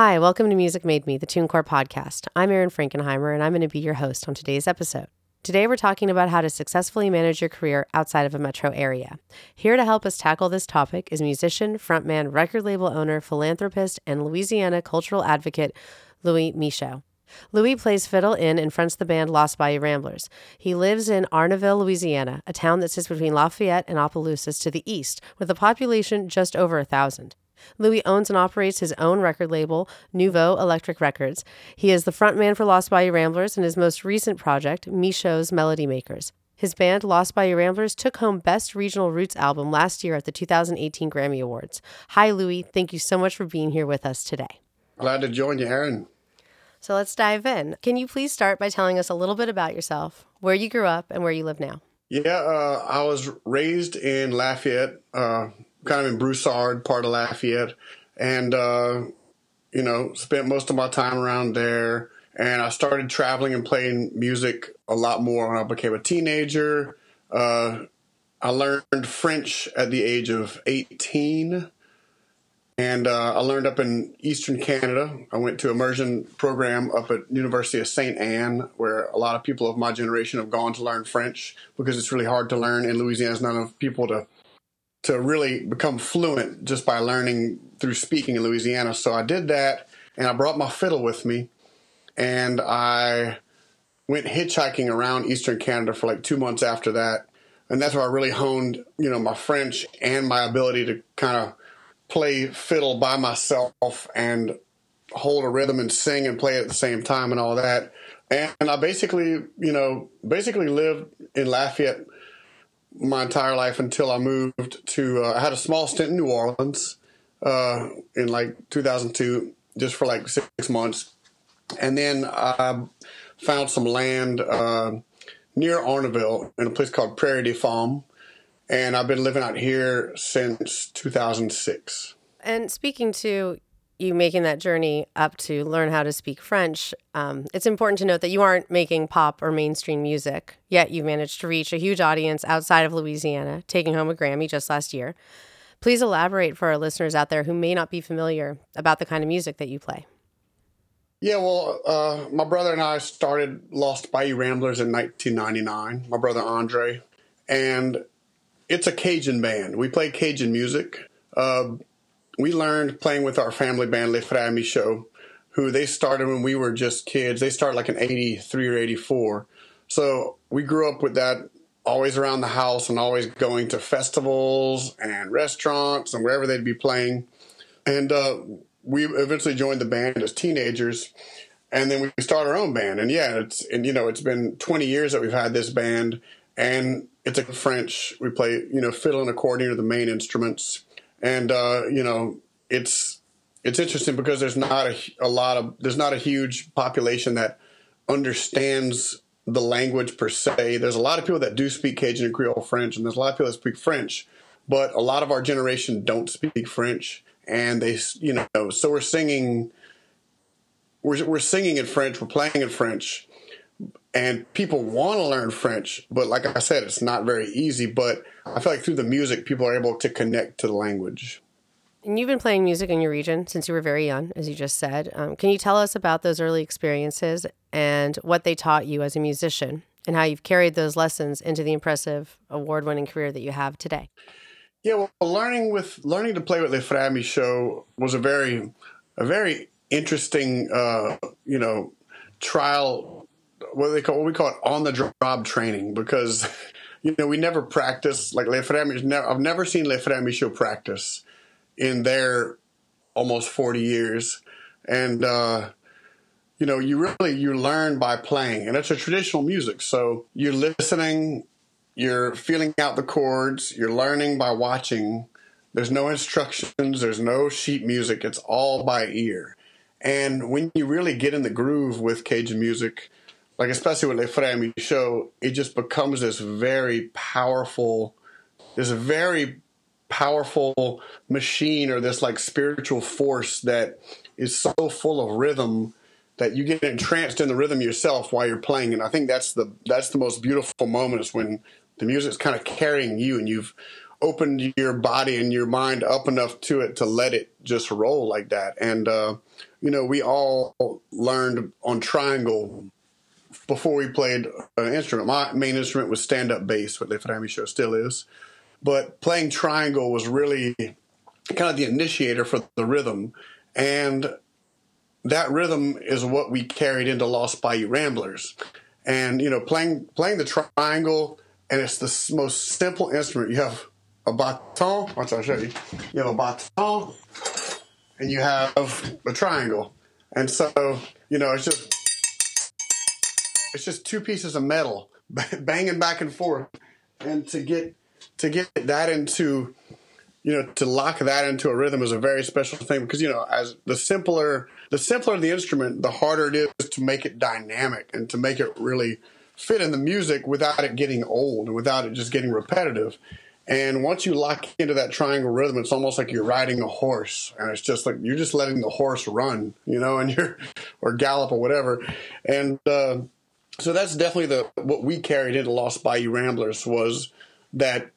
Hi, welcome to Music Made Me, the TuneCore podcast. I'm Erin Frankenheimer, and I'm going to be your host on today's episode. Today, we're talking about how to successfully manage your career outside of a metro area. Here to help us tackle this topic is musician, frontman, record label owner, philanthropist, and Louisiana cultural advocate Louis Michot. Louis plays fiddle in and fronts the band Lost Bayou Ramblers. He lives in Arnaudville, Louisiana, a town that sits between Lafayette and Opelousas to the east, with a population just over a thousand. Louis owns and operates his own record label, Nouveau Electric Records. He is the frontman for Lost Bayou Ramblers and his most recent project, Michot's Melody Makers. His band, Lost Bayou Ramblers, took home Best Regional Roots Album last year at the 2018 Grammy Awards. Hi, Louis. Thank you so much for being here with us today. Glad to join you, Erin. So let's dive in. Can you please start by telling us a little bit about yourself, where you grew up, and where you live now? Yeah, uh, I was raised in Lafayette, uh, kind of in Broussard, part of Lafayette, and uh, you know, spent most of my time around there. And I started traveling and playing music a lot more when I became a teenager. Uh, I learned French at the age of 18. And uh, I learned up in Eastern Canada. I went to immersion program up at University of St. Anne, where a lot of people of my generation have gone to learn French because it's really hard to learn in Louisiana. There's not enough people to to really become fluent just by learning through speaking in Louisiana. So I did that, and I brought my fiddle with me, and I went hitchhiking around Eastern Canada for like two months after that, and that's where I really honed, you know, my French and my ability to kind of play fiddle by myself and hold a rhythm and sing and play at the same time and all that. And, I basically, you know, basically lived in Lafayette my entire life until I moved to. Uh, I had a small stint in New Orleans uh, in like 2002, just for like six months, and then I found some land uh, near Arnaudville in a place called Prairie des Femmes, and I've been living out here since 2006. And speaking to you making that journey up to learn how to speak French, um, it's important to note that you aren't making pop or mainstream music, yet you've managed to reach a huge audience outside of Louisiana, taking home a Grammy just last year. Please elaborate for our listeners out there who may not be familiar about the kind of music that you play. Yeah, well, uh, my brother and I started Lost Bayou Ramblers in 1999, my brother Andre, and it's a Cajun band. We play Cajun music. Uh, we learned playing with our family band Les Frères Michot, who they started when we were just kids. They started like in 83 or 84. So we grew up with that always around the house and always going to festivals and restaurants and wherever they'd be playing. And uh, we eventually joined the band as teenagers. And then we started our own band. And yeah, it's, and you know, it's been 20 years that we've had this band. And it's a French. We play, you know, fiddle and accordion are the main instruments and uh, you know it's it's interesting because there's not a, a lot of there's not a huge population that understands the language per se. There's a lot of people that do speak Cajun and Creole French, and there's a lot of people that speak French, but a lot of our generation don't speak French, and they, you know, so we're singing, we're we're singing in French, we're playing in French, and people want to learn French, but like I said, it's not very easy. But I feel like through the music, people are able to connect to the language. And you've been playing music in your region since you were very young, as you just said. Um, can you tell us about those early experiences and what they taught you as a musician, and how you've carried those lessons into the impressive award-winning career that you have today? Yeah, well, learning with learning to play with Le Frères show was a very, a very interesting, uh, you know, trial what they call what we call it on the job training because you know we never practice like Les Frères. I've never seen Les Frères Michot practice in their almost forty years, and uh, you know you really you learn by playing, and it's a traditional music. So you're listening, you're feeling out the chords, you're learning by watching. There's no instructions, there's no sheet music. It's all by ear. And when you really get in the groove with Cajun music, like especially with Les Frères Michot, it just becomes this very powerful, this very powerful machine or this like spiritual force that is so full of rhythm that you get entranced in the rhythm yourself while you're playing. And I think that's the that's the most beautiful moment is when the music's kind of carrying you and you've opened your body and your mind up enough to it to let it just roll like that. And uh, you know, we all learned on triangle before we played an instrument. My main instrument was stand up bass, what the Frères Michot still is. But playing triangle was really kind of the initiator for the rhythm. And that rhythm is what we carried into Lost Bayou Ramblers. And, you know, playing playing the triangle, and it's the most simple instrument. You have a baton, watch I'll show you. You have a baton, and you have a triangle. And so, you know, it's just it's just two pieces of metal banging back and forth. And to get to get that into you know to lock that into a rhythm is a very special thing because you know as the simpler the simpler the instrument the harder it is to make it dynamic and to make it really fit in the music without it getting old and without it just getting repetitive. And once you lock into that triangle rhythm it's almost like you're riding a horse. And it's just like you're just letting the horse run you know and you're or gallop or whatever. And uh, so that's definitely the what we carried into lost bayou ramblers was that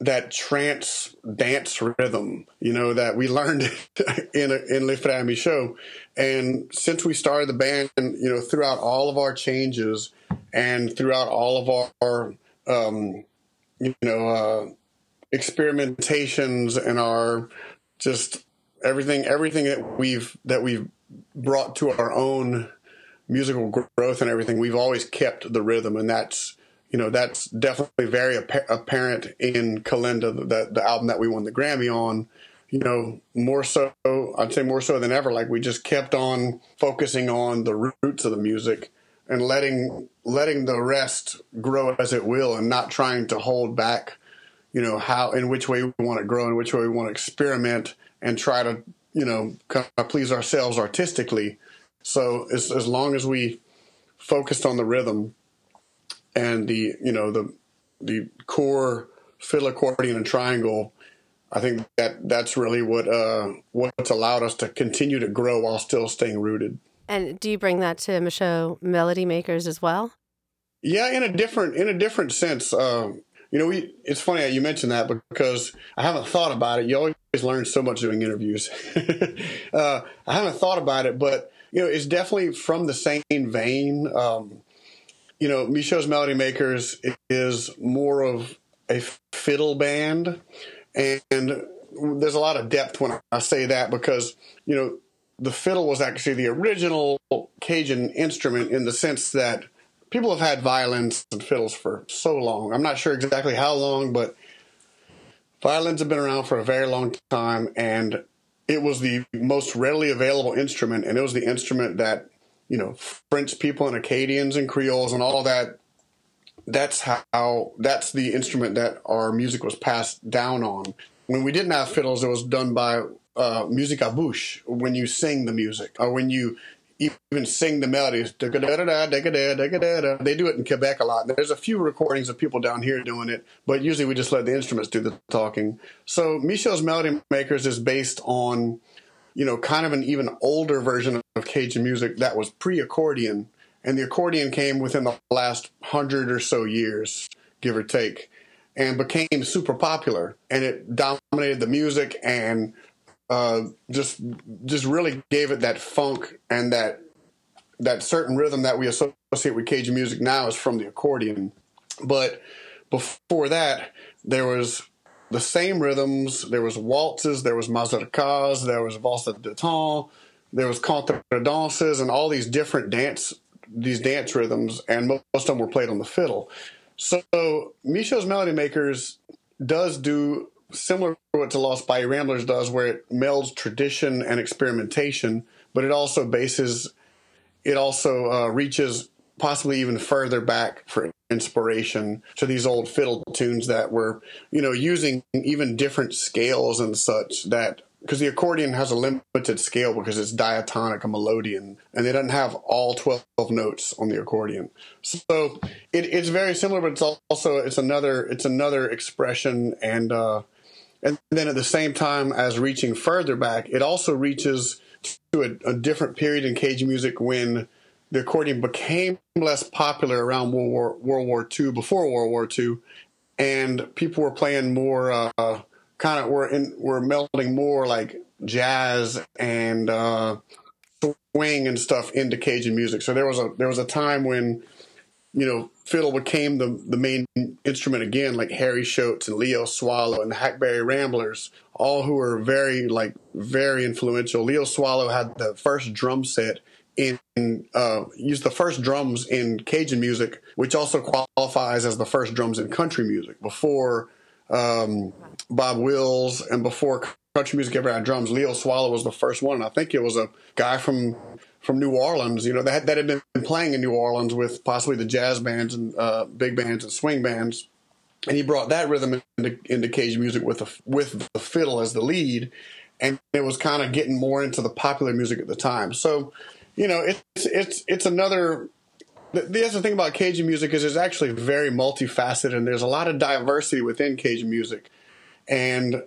that trance dance rhythm, you know, that we learned in a, in Le Frères Michot. And since we started the band, you know, throughout all of our changes and throughout all of our, um, you know, uh, experimentations and our just everything, everything that we've, that we've brought to our own musical growth and everything, we've always kept the rhythm. And that's, you know that's definitely very apparent in Kalenda, the, the album that we won the Grammy on. You know, more so, I'd say more so than ever. Like we just kept on focusing on the roots of the music and letting letting the rest grow as it will, and not trying to hold back. You know how in which way we want to grow, in which way we want to experiment, and try to you know kind of please ourselves artistically. So as as long as we focused on the rhythm and the you know the the core fiddle accordion and triangle i think that that's really what uh what's allowed us to continue to grow while still staying rooted. And do you bring that to Michot melody makers as well? Yeah in a different in a different sense. Uh, you know we it's funny that you mentioned that because i haven't thought about it. You always learn so much doing interviews. Uh, i haven't thought about it but you know it's definitely from the same vein um, you know, Michot's Melody Makers is more of a fiddle band, and there's a lot of depth when I say that because you know the fiddle was actually the original Cajun instrument in the sense that people have had violins and fiddles for so long. I'm not sure exactly how long, but violins have been around for a very long time, and it was the most readily available instrument, and it was the instrument that you know, French people and Acadians and Creoles and all that. That's how, that's the instrument that our music was passed down on. When we didn't have fiddles, it was done by uh, musique à bouche, when you sing the music, or when you even sing the melodies. They do it in Quebec a lot. There's a few recordings of people down here doing it, but usually we just let the instruments do the talking. So Michot's Melody Makers is based on you know, kind of an even older version of Cajun music that was pre accordion. And the accordion came within the last hundred or so years, give or take, and became super popular. And it dominated the music and uh, just just really gave it that funk and that that certain rhythm that we associate with Cajun music now is from the accordion. But before that, there was the same rhythms. There was waltzes, there was mazurkas, there was valse de temps, there was contredanses, and all these different dance these dance rhythms, and most of them were played on the fiddle. So Michot's Melody Makers does do similar to what to Lost Bayou Ramblers does, where it melds tradition and experimentation, but it also bases it also uh, reaches possibly even further back for inspiration to these old fiddle tunes that were, you know, using even different scales and such that because the accordion has a limited scale because it's diatonic, a melodeon, and they doesn't have all 12 notes on the accordion. So it, it's very similar, but it's also it's another it's another expression, and uh, and then at the same time as reaching further back, it also reaches to a, a different period in Cajun music when the accordion became less popular around World War, World War II, before World War II, and people were playing more uh, kind of were were melding more like jazz and uh, swing and stuff into Cajun music. So there was a there was a time when you know fiddle became the the main instrument again, like Harry Choates and Leo Soileau and the Hackberry Ramblers, all who were very like very influential. Leo Soileau had the first drum set in uh, used the first drums in Cajun music, which also qualifies as the first drums in country music. Before um, Bob Wills and before country music ever had drums, Leo Soileau was the first one. And I think it was a guy from from New Orleans, you know, that, that had been playing in New Orleans with possibly the jazz bands and uh, big bands and swing bands. And he brought that rhythm into, into Cajun music with the, with the fiddle as the lead. And it was kind of getting more into the popular music at the time. So, you know, it's, it's, it's another, the, other thing about Cajun music is it's actually very multifaceted and there's a lot of diversity within Cajun music. And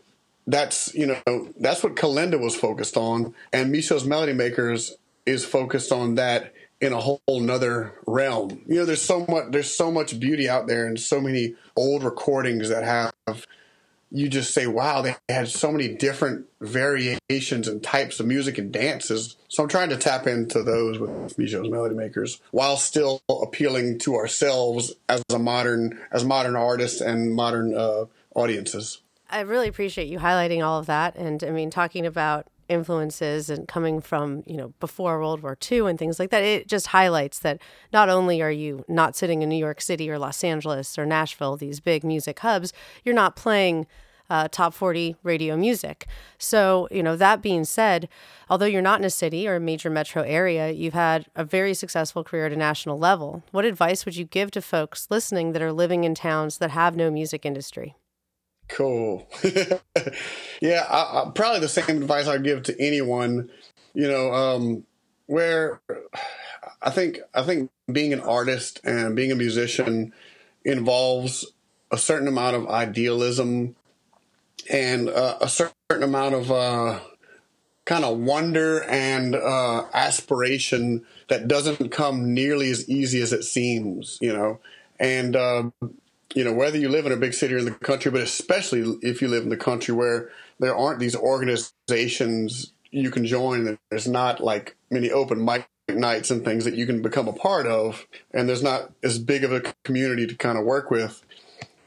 that's, you know, that's what Kalenda was focused on. And Michot's Melody Makers is focused on that in a whole nother realm. You know, there's so much there's so much beauty out there and so many old recordings that have you just say, wow, they had so many different variations and types of music and dances. So I'm trying to tap into those with Michot's Melody Makers while still appealing to ourselves as a modern as modern artists and modern uh, audiences. I really appreciate you highlighting all of that. And I mean, talking about influences and coming from you know before World War II and things like that, it just highlights that not only are you not sitting in New York City or Los Angeles or Nashville, these big music hubs, you're not playing uh, top 40 radio music. So, you know, that being said, although you're not in a city or a major metro area, you've had a very successful career at a national level. What advice would you give to folks listening that are living in towns that have no music industry? Cool. yeah, I, I, probably the same advice I'd give to anyone. You know, um, where I think I think being an artist and being a musician involves a certain amount of idealism and uh, a certain amount of uh, kind of wonder and uh, aspiration that doesn't come nearly as easy as it seems. You know, and uh, you know, whether you live in a big city or in the country, but especially if you live in the country where there aren't these organizations you can join, there's not like many open mic nights and things that you can become a part of, and there's not as big of a community to kind of work with.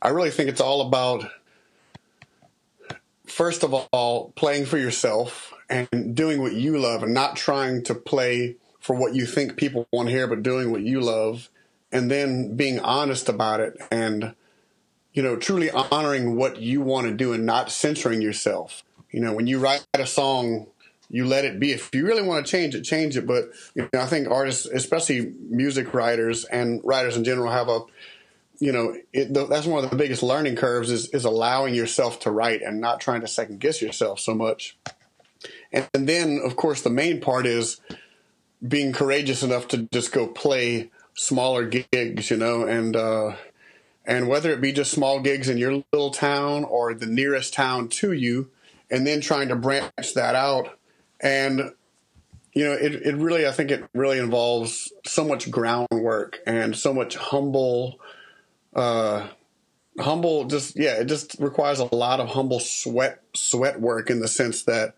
I really think it's all about, first of all, playing for yourself and doing what you love and not trying to play for what you think people want to hear, but doing what you love and then being honest about it and you know truly honoring what you want to do and not censoring yourself. You know when you write a song you let it be. If you really want to change it change it. But you know i think artists especially music writers and writers in general have a you know it, that's one of the biggest learning curves is, is allowing yourself to write and not trying to second guess yourself so much. And, and then of course the main part is being courageous enough to just go play smaller gigs, you know, and uh, and whether it be just small gigs in your little town or the nearest town to you, and then trying to branch that out, and you know, it it really I think it really involves so much groundwork and so much humble. Uh, humble just yeah it just requires a lot of humble sweat sweat work in the sense that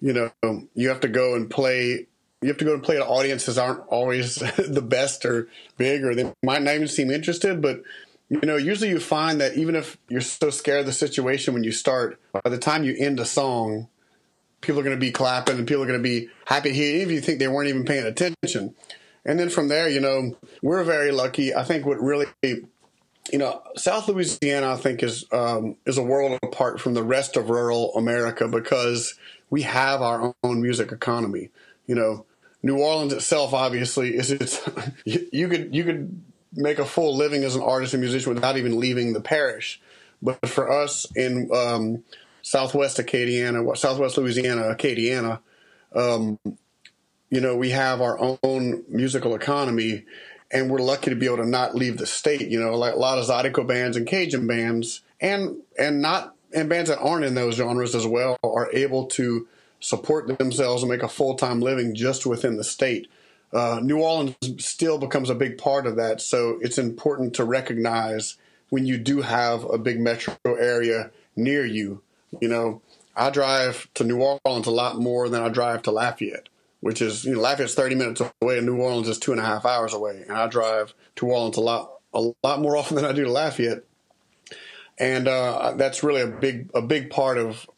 you know you have to go and play you have to go and play to audiences aren't always the best or big or they might not even seem interested but you know usually you find that even if you're so scared of the situation when you start by the time you end a song people are going to be clapping and people are going to be happy here even if you think they weren't even paying attention. And then from there you know we're very lucky. I think what really you know south louisiana i think is um, is a world apart from the rest of rural america because we have our own music economy you know, New Orleans itself obviously is it's you could you could make a full living as an artist and musician without even leaving the parish. But for us in um, Southwest Acadiana, Southwest Louisiana, Acadiana, um, you know, we have our own musical economy, and we're lucky to be able to not leave the state. You know, like a lot of Zydeco bands and Cajun bands, and and not and bands that aren't in those genres as well are able to support themselves and make a full time living just within the state. Uh, New Orleans still becomes a big part of that, so it's important to recognize when you do have a big metro area near you. You know, I drive to New Orleans a lot more than I drive to Lafayette, which is you know Lafayette's thirty minutes away, and New Orleans is two and a half hours away, and I drive to Orleans a lot a lot more often than I do to Lafayette, and uh, that's really a big a big part of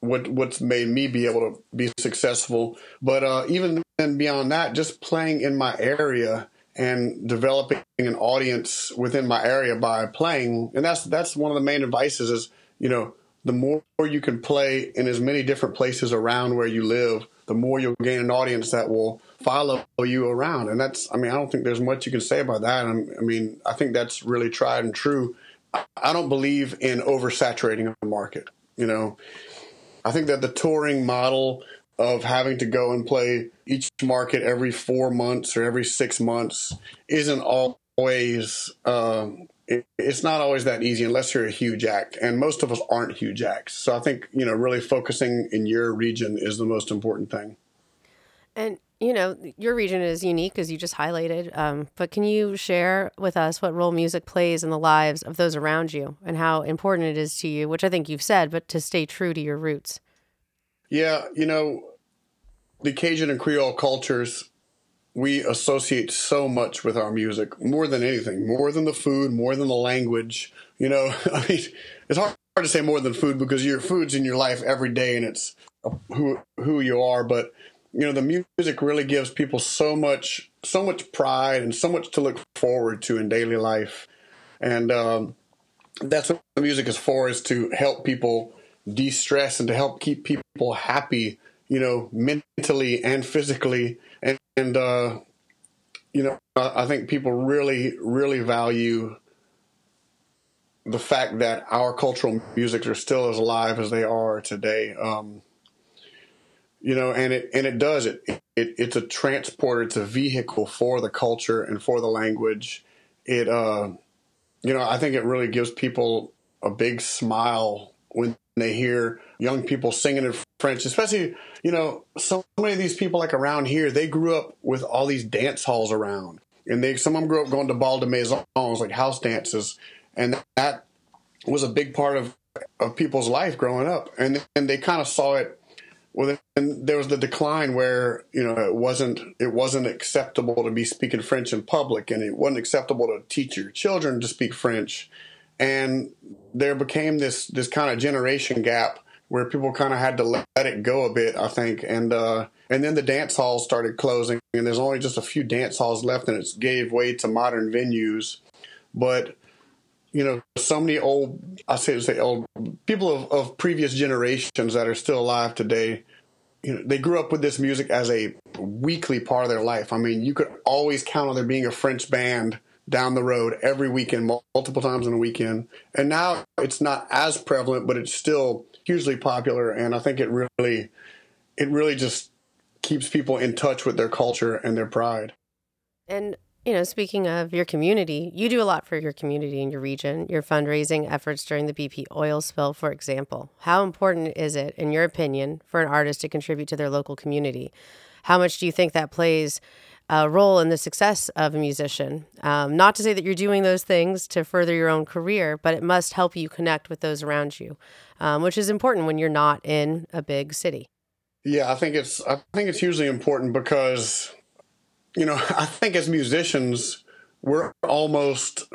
what what's made me be able to be successful. But uh, even then, beyond that, just playing in my area and developing an audience within my area by playing, and that's that's one of the main advices is you know the more you can play in as many different places around where you live, the more you'll gain an audience that will follow you around. And that's, I mean, I don't think there's much you can say about that. I mean, I think that's really tried and true. I don't believe in oversaturating a market. You know, I think that the touring model of having to go and play each market every four months or every six months isn't always. Um, it, it's not always that easy unless you're a huge act, and most of us aren't huge acts. So I think you know, really focusing in your region is the most important thing. And you know, your region is unique, as you just highlighted. Um, but can you share with us what role music plays in the lives of those around you and how important it is to you, which I think you've said, but to stay true to your roots? Yeah, you know, the Cajun and Creole cultures, we associate so much with our music, more than anything, more than the food, more than the language. You know, I mean, it's hard to say more than food because your food's in your life every day and it's who who you are, but you know the music really gives people so much so much pride and so much to look forward to in daily life. And um, that's what the music is for is to help people de-stress and to help keep people happy you know mentally and physically. And, and uh, you know i think people really really value the fact that our cultural music are still as alive as they are today. Um, you know, and it and it does it, it. It's a transporter. It's a vehicle for the culture and for the language. It, uh, you know, I think it really gives people a big smile when they hear young people singing in French, especially you know, so many of these people like around here, they grew up with all these dance halls around, and they some of them grew up going to bal de maisons, like house dances, and that was a big part of of people's life growing up, and and they kind of saw it well, then there was the decline where you know it wasn't it wasn't acceptable to be speaking French in public, and it wasn't acceptable to teach your children to speak French, and there became this this kind of generation gap where people kind of had to let it go a bit, I think, and uh, and then the dance halls started closing, and there's only just a few dance halls left, and it gave way to modern venues, but you know, so many old, I say, say old people of, of previous generations that are still alive today. You know, they grew up with this music as a weekly part of their life. I mean, you could always count on there being a French band down the road every weekend, multiple times in a weekend. And now it's not as prevalent, but it's still hugely popular. And I think it really, it really just keeps people in touch with their culture and their pride. And you know, speaking of your community, you do a lot for your community in your region, your fundraising efforts during the BP oil spill, for example. How important is it, in your opinion, for an artist to contribute to their local community? How much do you think that plays a role in the success of a musician? Um, not to say that you're doing those things to further your own career, but it must help you connect with those around you, um, which is important when you're not in a big city. Yeah, I think it's I think it's hugely important because you know, I think as musicians, we're almost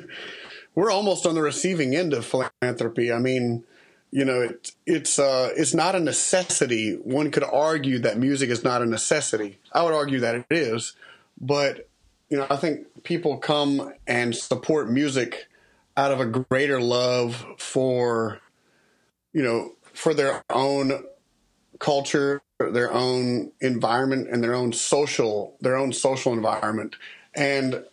we're almost on the receiving end of philanthropy. I mean, you know, it, it's uh, it's not a necessity. One could argue that music is not a necessity. I would argue that it is, but you know, I think people come and support music out of a greater love for, you know, for their own culture, their own environment and their own social their own social environment and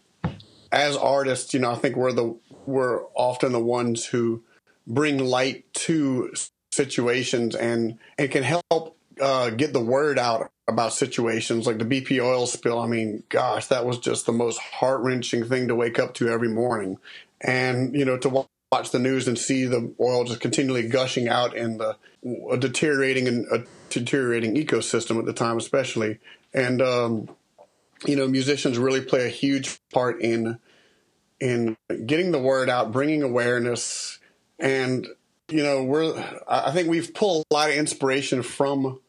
as artists you know i think we're the we're often the ones who bring light to situations and and can help uh, get the word out about situations like the BP oil spill. I mean, gosh, that was just the most heart wrenching thing to wake up to every morning. And, you know, to watch the news and see the oil just continually gushing out in the deteriorating and a deteriorating ecosystem at the time, especially. And um, you know, musicians really play a huge part in in getting the word out, bringing awareness, and you know, we're I think we've pulled a lot of inspiration from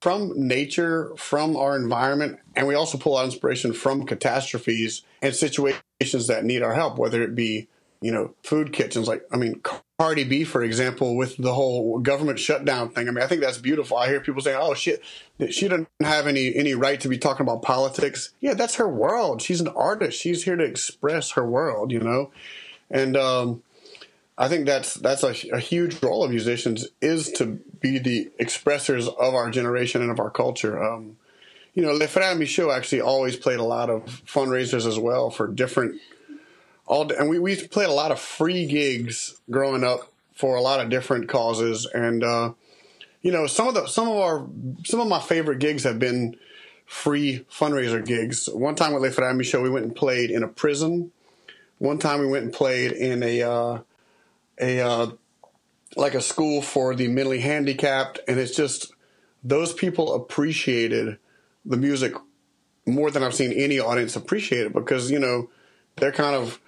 from nature, from our environment, and we also pull out inspiration from catastrophes and situations that need our help, whether it be you know food kitchens. Like I mean, Cardi B, for example, with the whole government shutdown thing. I mean, I think that's beautiful. I hear people saying, "Oh shit, she doesn't have any any right to be talking about politics." Yeah, that's her world. She's an artist. She's here to express her world, you know. And um, I think that's that's a, a, huge role of musicians is to be the expressors of our generation and of our culture. Um, you know, Le Frère Michot actually always played a lot of fundraisers as well for different all, and we we played a lot of free gigs growing up for a lot of different causes, and uh, you know, some of the some of our some of my favorite gigs have been free fundraiser gigs. One time with Le Frère Michot, we went and played in a prison. One time we went and played in a uh, a uh, like a school for the mentally handicapped, and it's just those people appreciated the music more than I've seen any audience appreciate it because you know they're kind of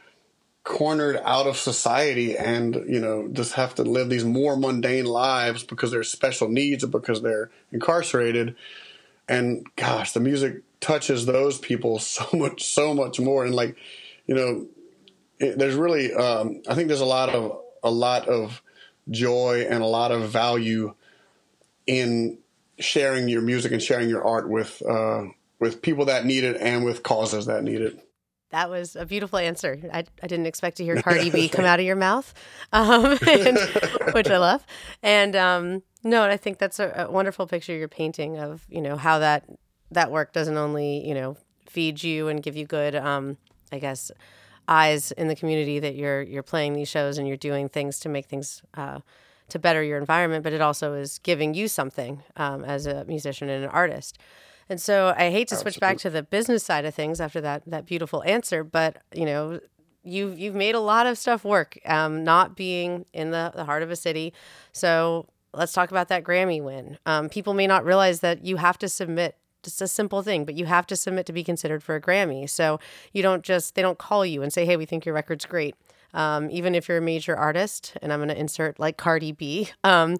cornered out of society and you know just have to live these more mundane lives because there's special needs or because they're incarcerated and gosh the music touches those people so much so much more and like you know it, there's really um, i think there's a lot of a lot of joy and a lot of value in sharing your music and sharing your art with uh, with people that need it and with causes that need it. That was a beautiful answer. I, I didn't expect to hear Cardi B come out of your mouth, um, and, which I love. And um, no, I think that's a, a, wonderful picture you're painting of you know how that that work doesn't only you know feed you and give you good, um, I guess, eyes in the community that you're you're playing these shows and you're doing things to make things uh, to better your environment, but it also is giving you something um, as a musician and an artist. And so I hate to switch back to the business side of things after that that beautiful answer, but you know you've you've made a lot of stuff work, um, not being in the, the heart of a city. So let's talk about that Grammy win. Um, people may not realize that you have to submit just a simple thing, but you have to submit to be considered for a Grammy. So you don't just, they don't call you and say, hey, we think your record's great. Um, even if you're a major artist, and I'm going to insert like Cardi B, um,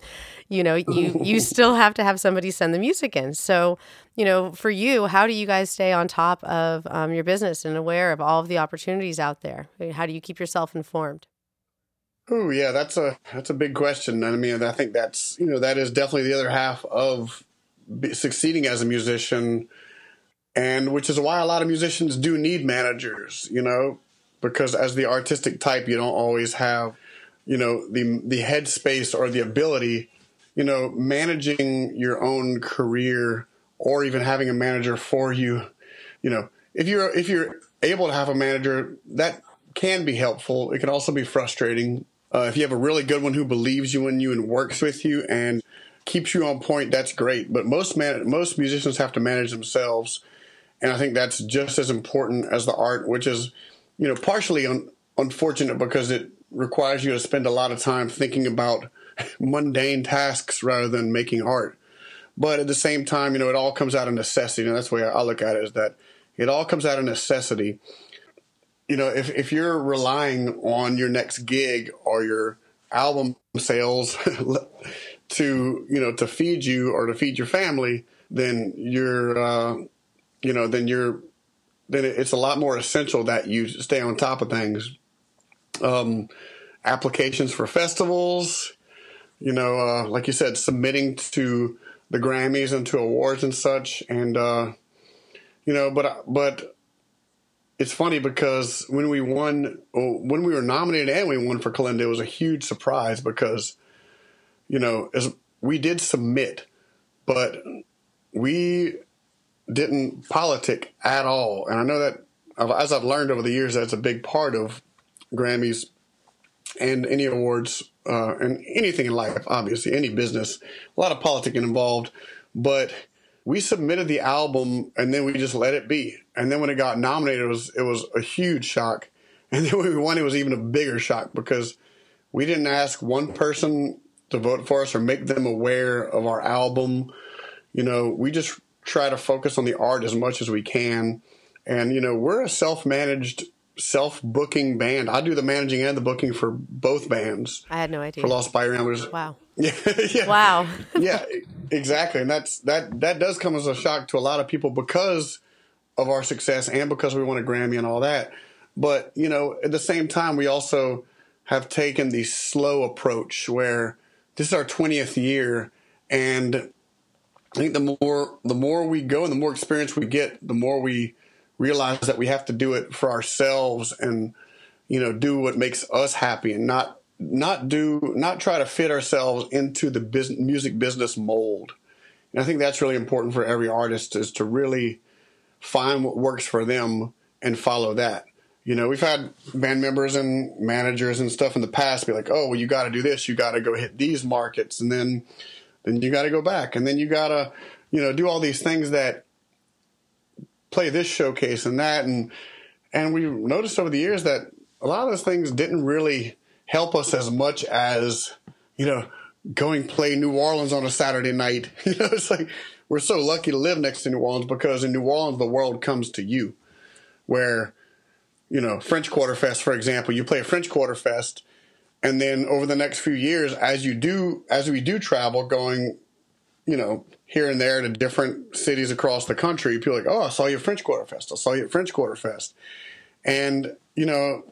you know, you you still have to have somebody send the music in. So, you know, for you, how do you guys stay on top of um, your business and aware of all of the opportunities out there? How do you keep yourself informed? Oh yeah, that's a that's a big question. I mean, I think that's you know that is definitely the other half of succeeding as a musician, and which is why a lot of musicians do need managers. You know, because as the artistic type, you don't always have, you know, the the headspace or the ability. You know, managing your own career or even having a manager for you. You know, if you're if you're able to have a manager, that can be helpful. It can also be frustrating. Uh, if you have a really good one who believes you in you and works with you and keeps you on point, that's great. But most man, most musicians have to manage themselves, and I think that's just as important as the art, which is, you know, partially un- unfortunate because it requires you to spend a lot of time thinking about mundane tasks rather than making art. But at the same time, you know, it all comes out of necessity, and that's the way I look at it: is that it all comes out of necessity. You know, if if you're relying on your next gig or your album sales to you know to feed you or to feed your family, then you're uh, you know then you're then it's a lot more essential that you stay on top of things. Um, applications for festivals, you know, uh, like you said, submitting to the Grammys and to awards and such, and uh, you know, but but it's funny because when we won, when we were nominated and we won for Kalenda, it was a huge surprise because you know, as we did submit, but we didn't politic at all. And I know that as I've learned over the years, that's a big part of Grammys and any awards uh, and anything in life, obviously, any business, a lot of politicking involved. But we submitted the album and then we just let it be. And then when it got nominated, it was it was a huge shock. And then when we won, it was even a bigger shock because we didn't ask one person to vote for us or make them aware of our album. You know, we just try to focus on the art as much as we can. And, you know, we're a self managed self booking band. I do the managing and the booking for both bands. I had no idea. For Lost Bayou Ramblers. Wow. Yeah, yeah. Wow. yeah, exactly. And that's that that does come as a shock to a lot of people because of our success and because we won a Grammy and all that. But, you know, at the same time we also have taken the slow approach where this is our 20th year and I think the more the more we go and the more experience we get, the more we realize that we have to do it for ourselves and you know do what makes us happy and not not do not try to fit ourselves into the business, music business mold. And I think that's really important for every artist is to really find what works for them and follow that. You know, we've had band members and managers and stuff in the past be like, "Oh, well, you got to do this. You got to go hit these markets, and then then you got to go back, and then you got to, you know, do all these things that play this showcase and that." And and we noticed over the years that a lot of those things didn't really help us as much as you know going play New Orleans on a Saturday night. You know, it's like we're so lucky to live next to New Orleans because in New Orleans the world comes to you. Where, you know, French Quarter Fest, for example, you play a French Quarter Fest, and then over the next few years, as you do, as we do travel, going, you know, here and there to different cities across the country, people like, oh, I saw you at French Quarter Fest. I saw you at French Quarter Fest, and you know,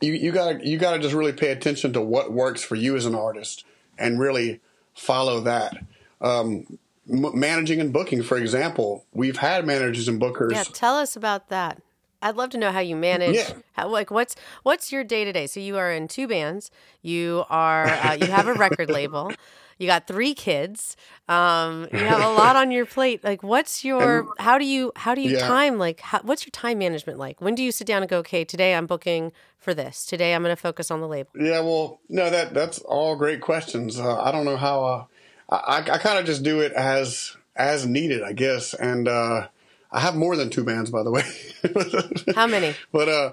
you you gotta you gotta just really pay attention to what works for you as an artist and really follow that. Um, m- managing and booking, for example, we've had managers and bookers. Yeah, tell us about that. I'd love to know how you manage. Yeah. How, like, what's what's your day to day? So you are in two bands. You are uh, you have a record label. You got three kids. Um, you have a lot on your plate. Like, what's your? how do you? How do you Yeah. time? Like, how, what's your time management like? When do you sit down and go? Okay, today I'm booking for this. Today I'm going to focus on the label. Yeah, well, no, that that's all great questions. Uh, I don't know how. Uh, I I kind of just do it as as needed, I guess. And uh, I have more than two bands, by the way. How many? But uh,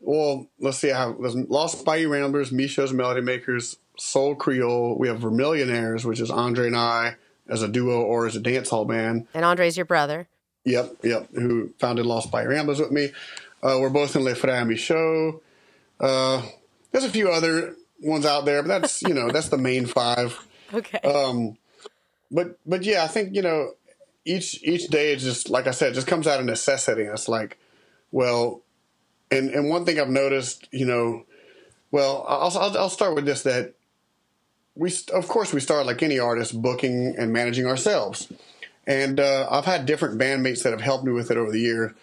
well, let's see. I have there's Lost Bayou Ramblers, Michot's Melody Makers, Soul Creole. We have Vermilionaires, which is Andre and I as a duo or as a dance hall band. And Andre's your brother. Yep, yep. Who founded Lost Bayou Ramblers with me? Uh, we're both in Le Frère Michot. Uh, there's a few other ones out there, but that's you know that's the main five. Okay. Um, but but yeah, I think you know each each day is just like I said, just comes out of necessity. It's like, well, and and one thing I've noticed, you know, well, I'll I'll, I'll start with this that we of course we start like any artist booking and managing ourselves, and uh, I've had different bandmates that have helped me with it over the year.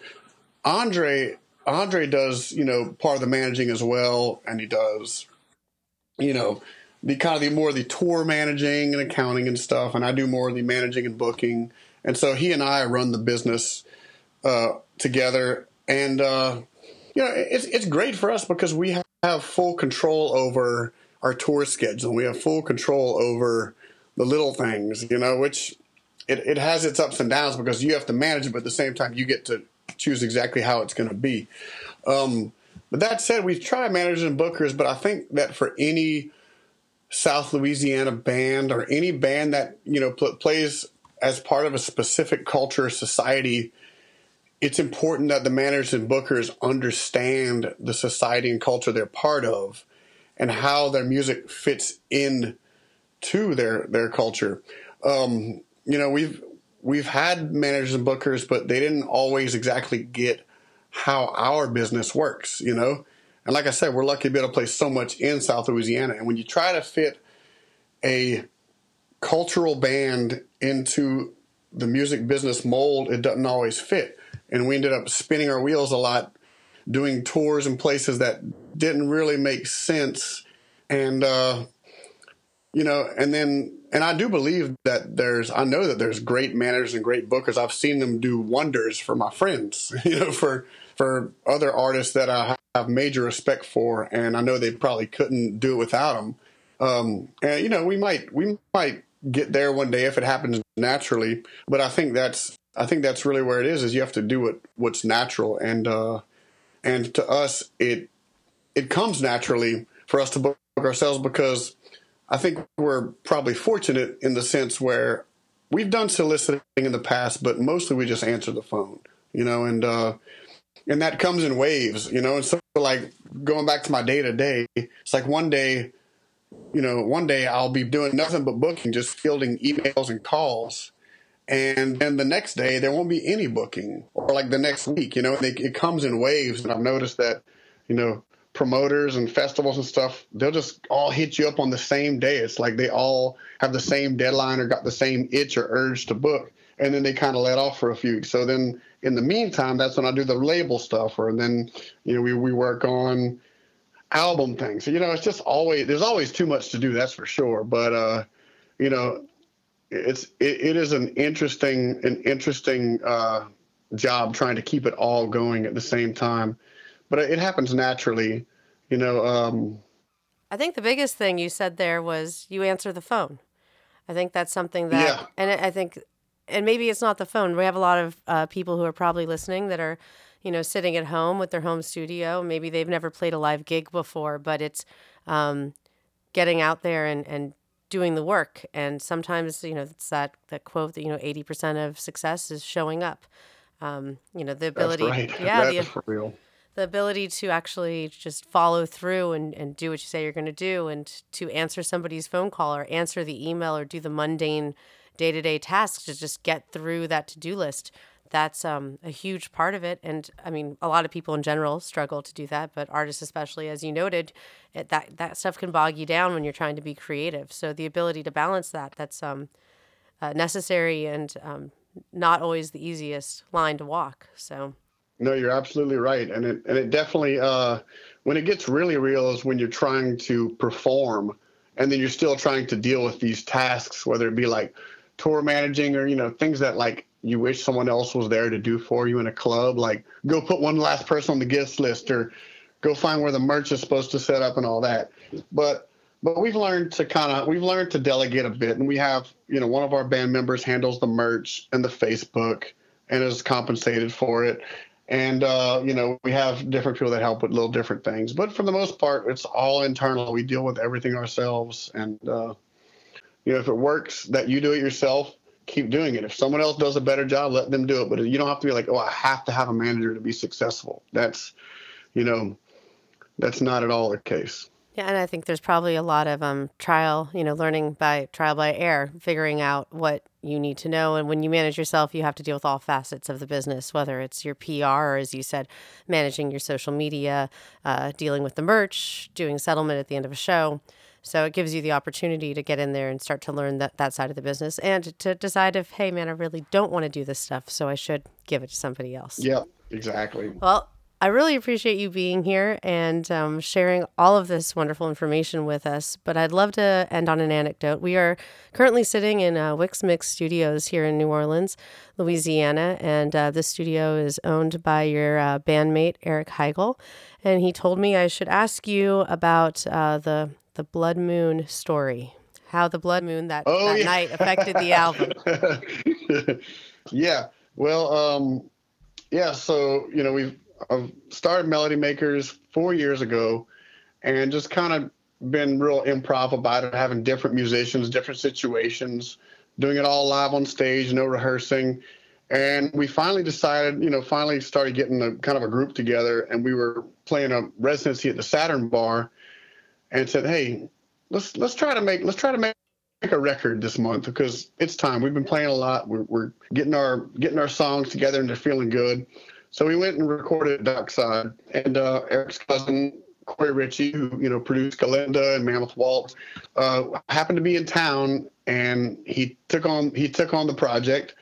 Andre Andre does you know part of the managing as well, and he does you know the kind of the more the tour managing and accounting and stuff, and I do more of the managing and booking. And so he and I run the business uh, together, and uh, you know it's it's great for us because we have full control over our tour schedule. We have full control over the little things, you know, which it, it has its ups and downs because you have to manage it, but at the same time you get to choose exactly how it's going to be. Um, but that said, we've tried managers and bookers, but I think that for any South Louisiana band or any band that you know pl- plays as part of a specific culture or society, it's important that the managers and bookers understand the society and culture they're part of and how their music fits in to their their culture. Um, you know, we've we've had managers and bookers, but they didn't always exactly get how our business works. You know, and like I said, we're lucky to be able to play so much in South Louisiana. And when you try to fit a cultural band into the music business mold, it doesn't always fit. And we ended up spinning our wheels a lot, doing tours in places that didn't really make sense. And, uh, you know, and then, and I do believe that there's, I know that there's great managers and great bookers. I've seen them do wonders for my friends, you know, for, for other artists that I have major respect for. And I know they probably couldn't do it without them. Um, and you know, we might, we might get there one day if it happens naturally, but I think that's, I think that's really where it is, is you have to do what, what's natural. And, uh, and to us, it, it comes naturally for us to book ourselves because I think we're probably fortunate in the sense where we've done soliciting in the past, but mostly we just answer the phone, you know, and, uh, and that comes in waves, you know. And so, like going back to my day to day, it's like one day, you know, one day I'll be doing nothing but booking, just fielding emails and calls, and then the next day there won't be any booking, or like the next week, you know. It, it comes in waves, and I've noticed that, you know, promoters and festivals and stuff, they'll just all hit you up on the same day. It's like they all have the same deadline or got the same itch or urge to book, and then they kind of let off for a few. So then in the meantime, that's when I do the label stuff, or then you know we we work on album things. So, you know, it's just always there's always too much to do. That's for sure. But uh, you know, it's it, it is an interesting an interesting uh, job trying to keep it all going at the same time. But it happens naturally, you know. Um, I think the biggest thing you said there was you answer the phone. I think that's something that, yeah. and I think and maybe it's not the phone. We have a lot of uh, people who are probably listening that are, you know, sitting at home with their home studio. Maybe they've never played a live gig before, but it's um, getting out there and, and doing the work. And sometimes, you know, it's that, that quote that, you know, 80% of success is showing up. Um, you know, the ability. Right. Yeah. That's the, for real. The ability to actually just follow through and, and do what you say you're going to do and to answer somebody's phone call or answer the email or do the mundane day to day tasks to just get through that to do list. That's um, a huge part of it. And I mean, a lot of people in general struggle to do that, but artists, especially, as you noted, it, that, that stuff can bog you down when you're trying to be creative. So the ability to balance that, that's um, uh, necessary and um, not always the easiest line to walk. So. No, you're absolutely right, and it and it definitely uh, when it gets really real is when you're trying to perform, and then you're still trying to deal with these tasks, whether it be like tour managing or you know things that like you wish someone else was there to do for you in a club like go put one last person on the guest list or go find where the merch is supposed to set up and all that. But but we've learned to kind of we've learned to delegate a bit and we have you know one of our band members handles the merch and the facebook and is compensated for it. And uh, you know we have different people that help with little different things. But for the most part it's all internal. We deal with everything ourselves. And uh, you know, if it works that you do it yourself, keep doing it. If someone else does a better job, let them do it. But you don't have to be like, oh, I have to have a manager to be successful. That's, you know, that's not at all the case. Yeah, and I think there's probably a lot of um, trial, you know, learning by trial by error, figuring out what you need to know. And when you manage yourself, you have to deal with all facets of the business, whether it's your PR or, as you said, managing your social media, uh, dealing with the merch, doing settlement at the end of a show. So it gives you the opportunity to get in there and start to learn that, that side of the business and to decide if, hey, man, I really don't want to do this stuff. So I should give it to somebody else. Yeah, exactly. Well, I really appreciate you being here and um, sharing all of this wonderful information with us. But I'd love to end on an anecdote. We are currently sitting in uh, Wix Mix Studios here in New Orleans, Louisiana, and uh, this studio is owned by your uh, bandmate Eric Heigle. And he told me I should ask you about uh, the the Blood Moon story. How the Blood Moon that, oh, that yeah. night affected the album. yeah. Well, um, yeah. So you know we've I've started Melody Makers four years ago, and just kind of been real improv about it, having different musicians, different situations, doing it all live on stage, no rehearsing. And we finally decided, you know, finally started getting a kind of a group together, and we were playing a residency at the Saturn Bar and said, "Hey, let's let's try to make let's try to make." a record this month because it's time. We've been playing a lot. We're, we're getting our getting our songs together and they're feeling good. So we went and recorded Dockside. And uh, Eric's cousin Korey Richey, who you know produced Kalenda and Mammoth Waltz, uh, happened to be in town, and he took on he took on the project.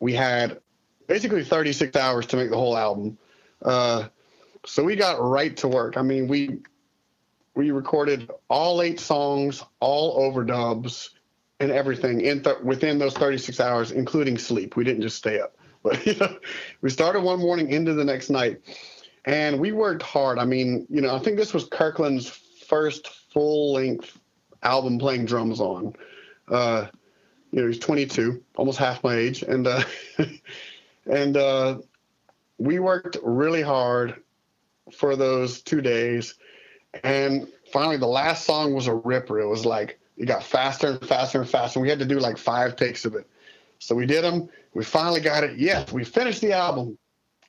We had basically 36 hours to make the whole album, uh, so we got right to work. I mean, we we recorded all eight songs, all overdubs, and everything in th- within those 36 hours, including sleep. We didn't just stay up, but you know, we started one morning into the next night, and we worked hard. I mean, you know, I think this was Kirkland's first full length album playing drums on. Uh, you know, he's 22, almost half my age, and uh, and uh, we worked really hard for those two days and finally, the last song was a ripper. It was like it got faster and faster and faster. We had to do like five takes of it. So we did them. We finally got it. Yes, we finished the album.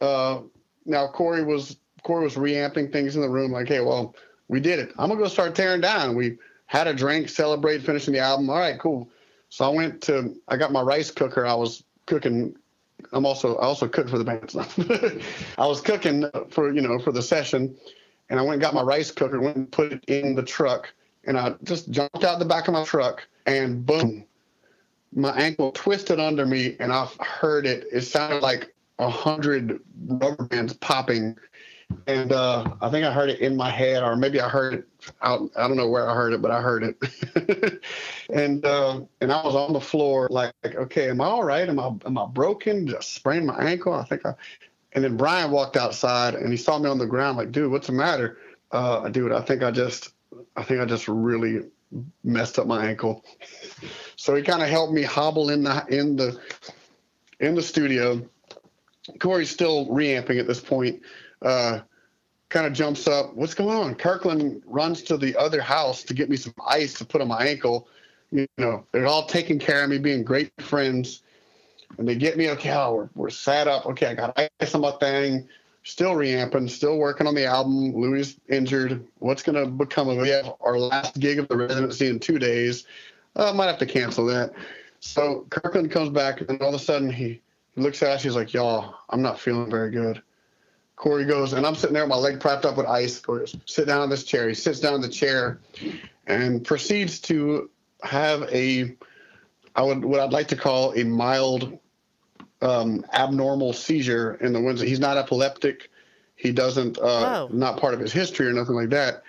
Uh, now Korey was Korey was reamping things in the room. Like, hey, well, we did it. I'm gonna go start tearing down. We had a drink, celebrate finishing the album. All right, cool. So I went to I got my rice cooker. I was cooking. I'm also I also cooked for the band. I was cooking for you know for the session, and I went and got my rice cooker, went and put it in the truck, and I just jumped out the back of my truck, and boom, my ankle twisted under me, and I heard it. It sounded like a hundred rubber bands popping and uh, I think I heard it in my head, or maybe I heard it out. I don't know where I heard it, but I heard it. and uh, and I was on the floor, like, okay, am I all right? Am I am I broken? Just sprained my ankle? I think I. And then Brian walked outside, and he saw me on the ground, like, dude, what's the matter? Uh, dude, I think I just, I think I just really messed up my ankle. so he kind of helped me hobble in the in the in the studio. Korey's still reamping at this point uh, kind of jumps up. What's going on? Kirkland runs to the other house to get me some ice to put on my ankle. You know, they're all taking care of me, being great friends. And they get me, okay, oh, we're, we're sat up. Okay, I got ice on my thing. Still reamping, still working on the album. Louis injured. What's going to become of it? We have our last gig of the residency in two days. I uh, might have to cancel that. So Kirkland comes back, and all of a sudden he, he looks at us. He's like, y'all, I'm not feeling very good. Korey goes, and I'm sitting there with my leg propped up with ice. Korey goes, sit down in this chair. He sits down in the chair and proceeds to have a, I would what I'd like to call a mild um, abnormal seizure in the ones he's not epileptic. He doesn't, uh, not part of his history or nothing like that.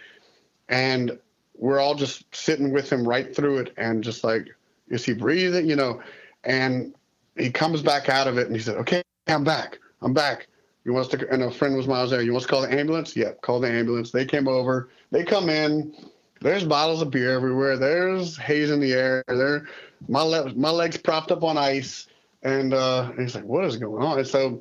And we're all just sitting with him right through it and just like, is he breathing? You know, and he comes back out of it and he said, okay, I'm back. I'm back. You want us to, and a friend was miles there. You want us to call the ambulance? Yeah, call the ambulance. They came over. They come in. There's bottles of beer everywhere. There's haze in the air. There, my le- my legs propped up on ice, and, uh, he's like, "What is going on?" So,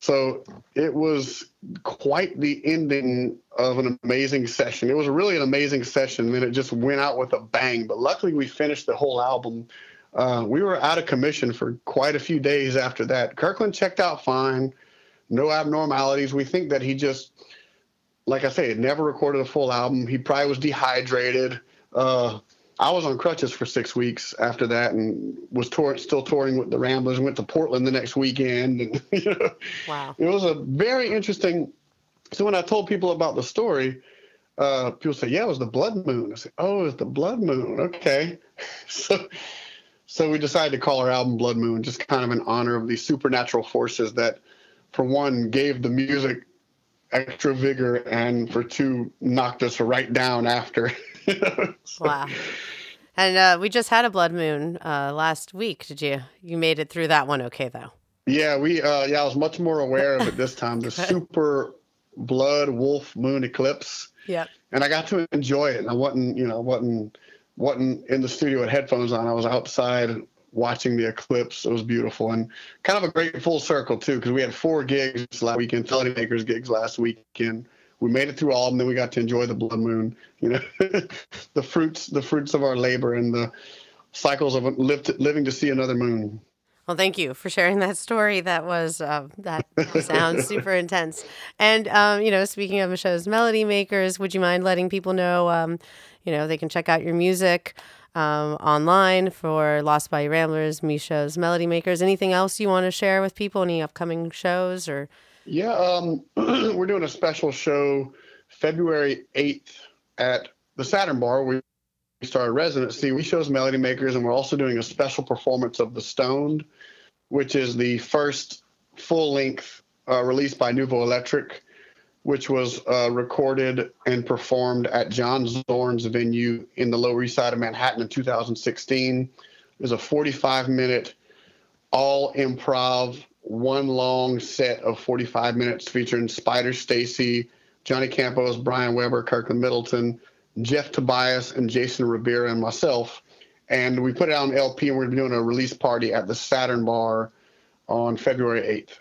so it was quite the ending of an amazing session. It was really an amazing session, and it just went out with a bang. But luckily, we finished the whole album. Uh, we were out of commission for quite a few days after that. Kirkland checked out fine no abnormalities. We think that he just, like I say, never recorded a full album. He probably was dehydrated. Uh, I was on crutches for six weeks after that, and was tour- still touring with the Ramblers. Went to Portland the next weekend, and you know, wow, it was a very interesting. So when I told people about the story, uh, people say, "Yeah, it was the blood moon." I said, "Oh, it was the blood moon." Okay, so so we decided to call our album Blood Moon, just kind of in honor of these supernatural forces that for one, gave the music extra vigor, and for two, knocked us right down after. so. Wow. And uh, we just had a blood moon uh, last week. Did you? You made it through that one okay though? Yeah, we. Uh, yeah, I was much more aware of it this time. The super blood wolf moon eclipse. Yep. And I got to enjoy it. And I wasn't, you know, wasn't wasn't in the studio with headphones on. I was outside watching the eclipse. It was beautiful and kind of a great full circle too, because we had four gigs last weekend, Melody Makers gigs last weekend. We made it through all of them. Then we got to enjoy the blood moon. You know, the fruits, the fruits of our labor and the cycles of lived, living to see another moon. Well, thank you for sharing that story. That was uh, that sounds super intense. And um, you know, speaking of Michot's melody makers, would you mind letting people know, um, you know, they can check out your music um, online for Lost Bayou Ramblers, Michot's Melody Makers. Anything else you want to share with people? Any upcoming shows or? Yeah, um, we're doing a special show February 8th at the Saturn Bar. We started residency. We shows Melody Makers, and we're also doing a special performance of The Stoned, which is the first full length uh, released by Nouveau Electric which was uh, recorded and performed at John Zorn's venue in the Lower East Side of Manhattan in 2016. It was a 45 minute all improv, one long set of 45 minutes featuring Spider Stacy, Johnny Campos, Bryan Webre, Kirkland Middleton, Jeff Tobias, and Jason Ribera, and myself. And we put it on LP, and we're doing a release party at the Saturn Bar on February 8th.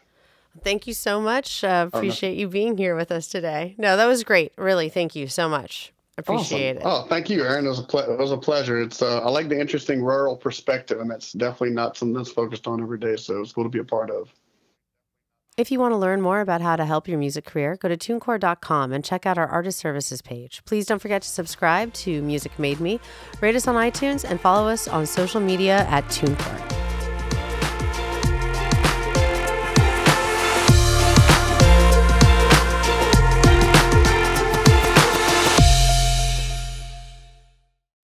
Thank you so much. Uh, appreciate you being here with us today. No, that was great. Really, thank you so much. Appreciate awesome. it. Oh, thank you, Erin. It was a ple- it was a pleasure. It's uh, I like the interesting rural perspective, and that's definitely not something that's focused on every day. So it's cool to be a part of. If you want to learn more about how to help your music career, go to tunecore.com and check out our artist services page. Please don't forget to subscribe to Music Made Me, rate us on iTunes, and follow us on social media at TuneCore.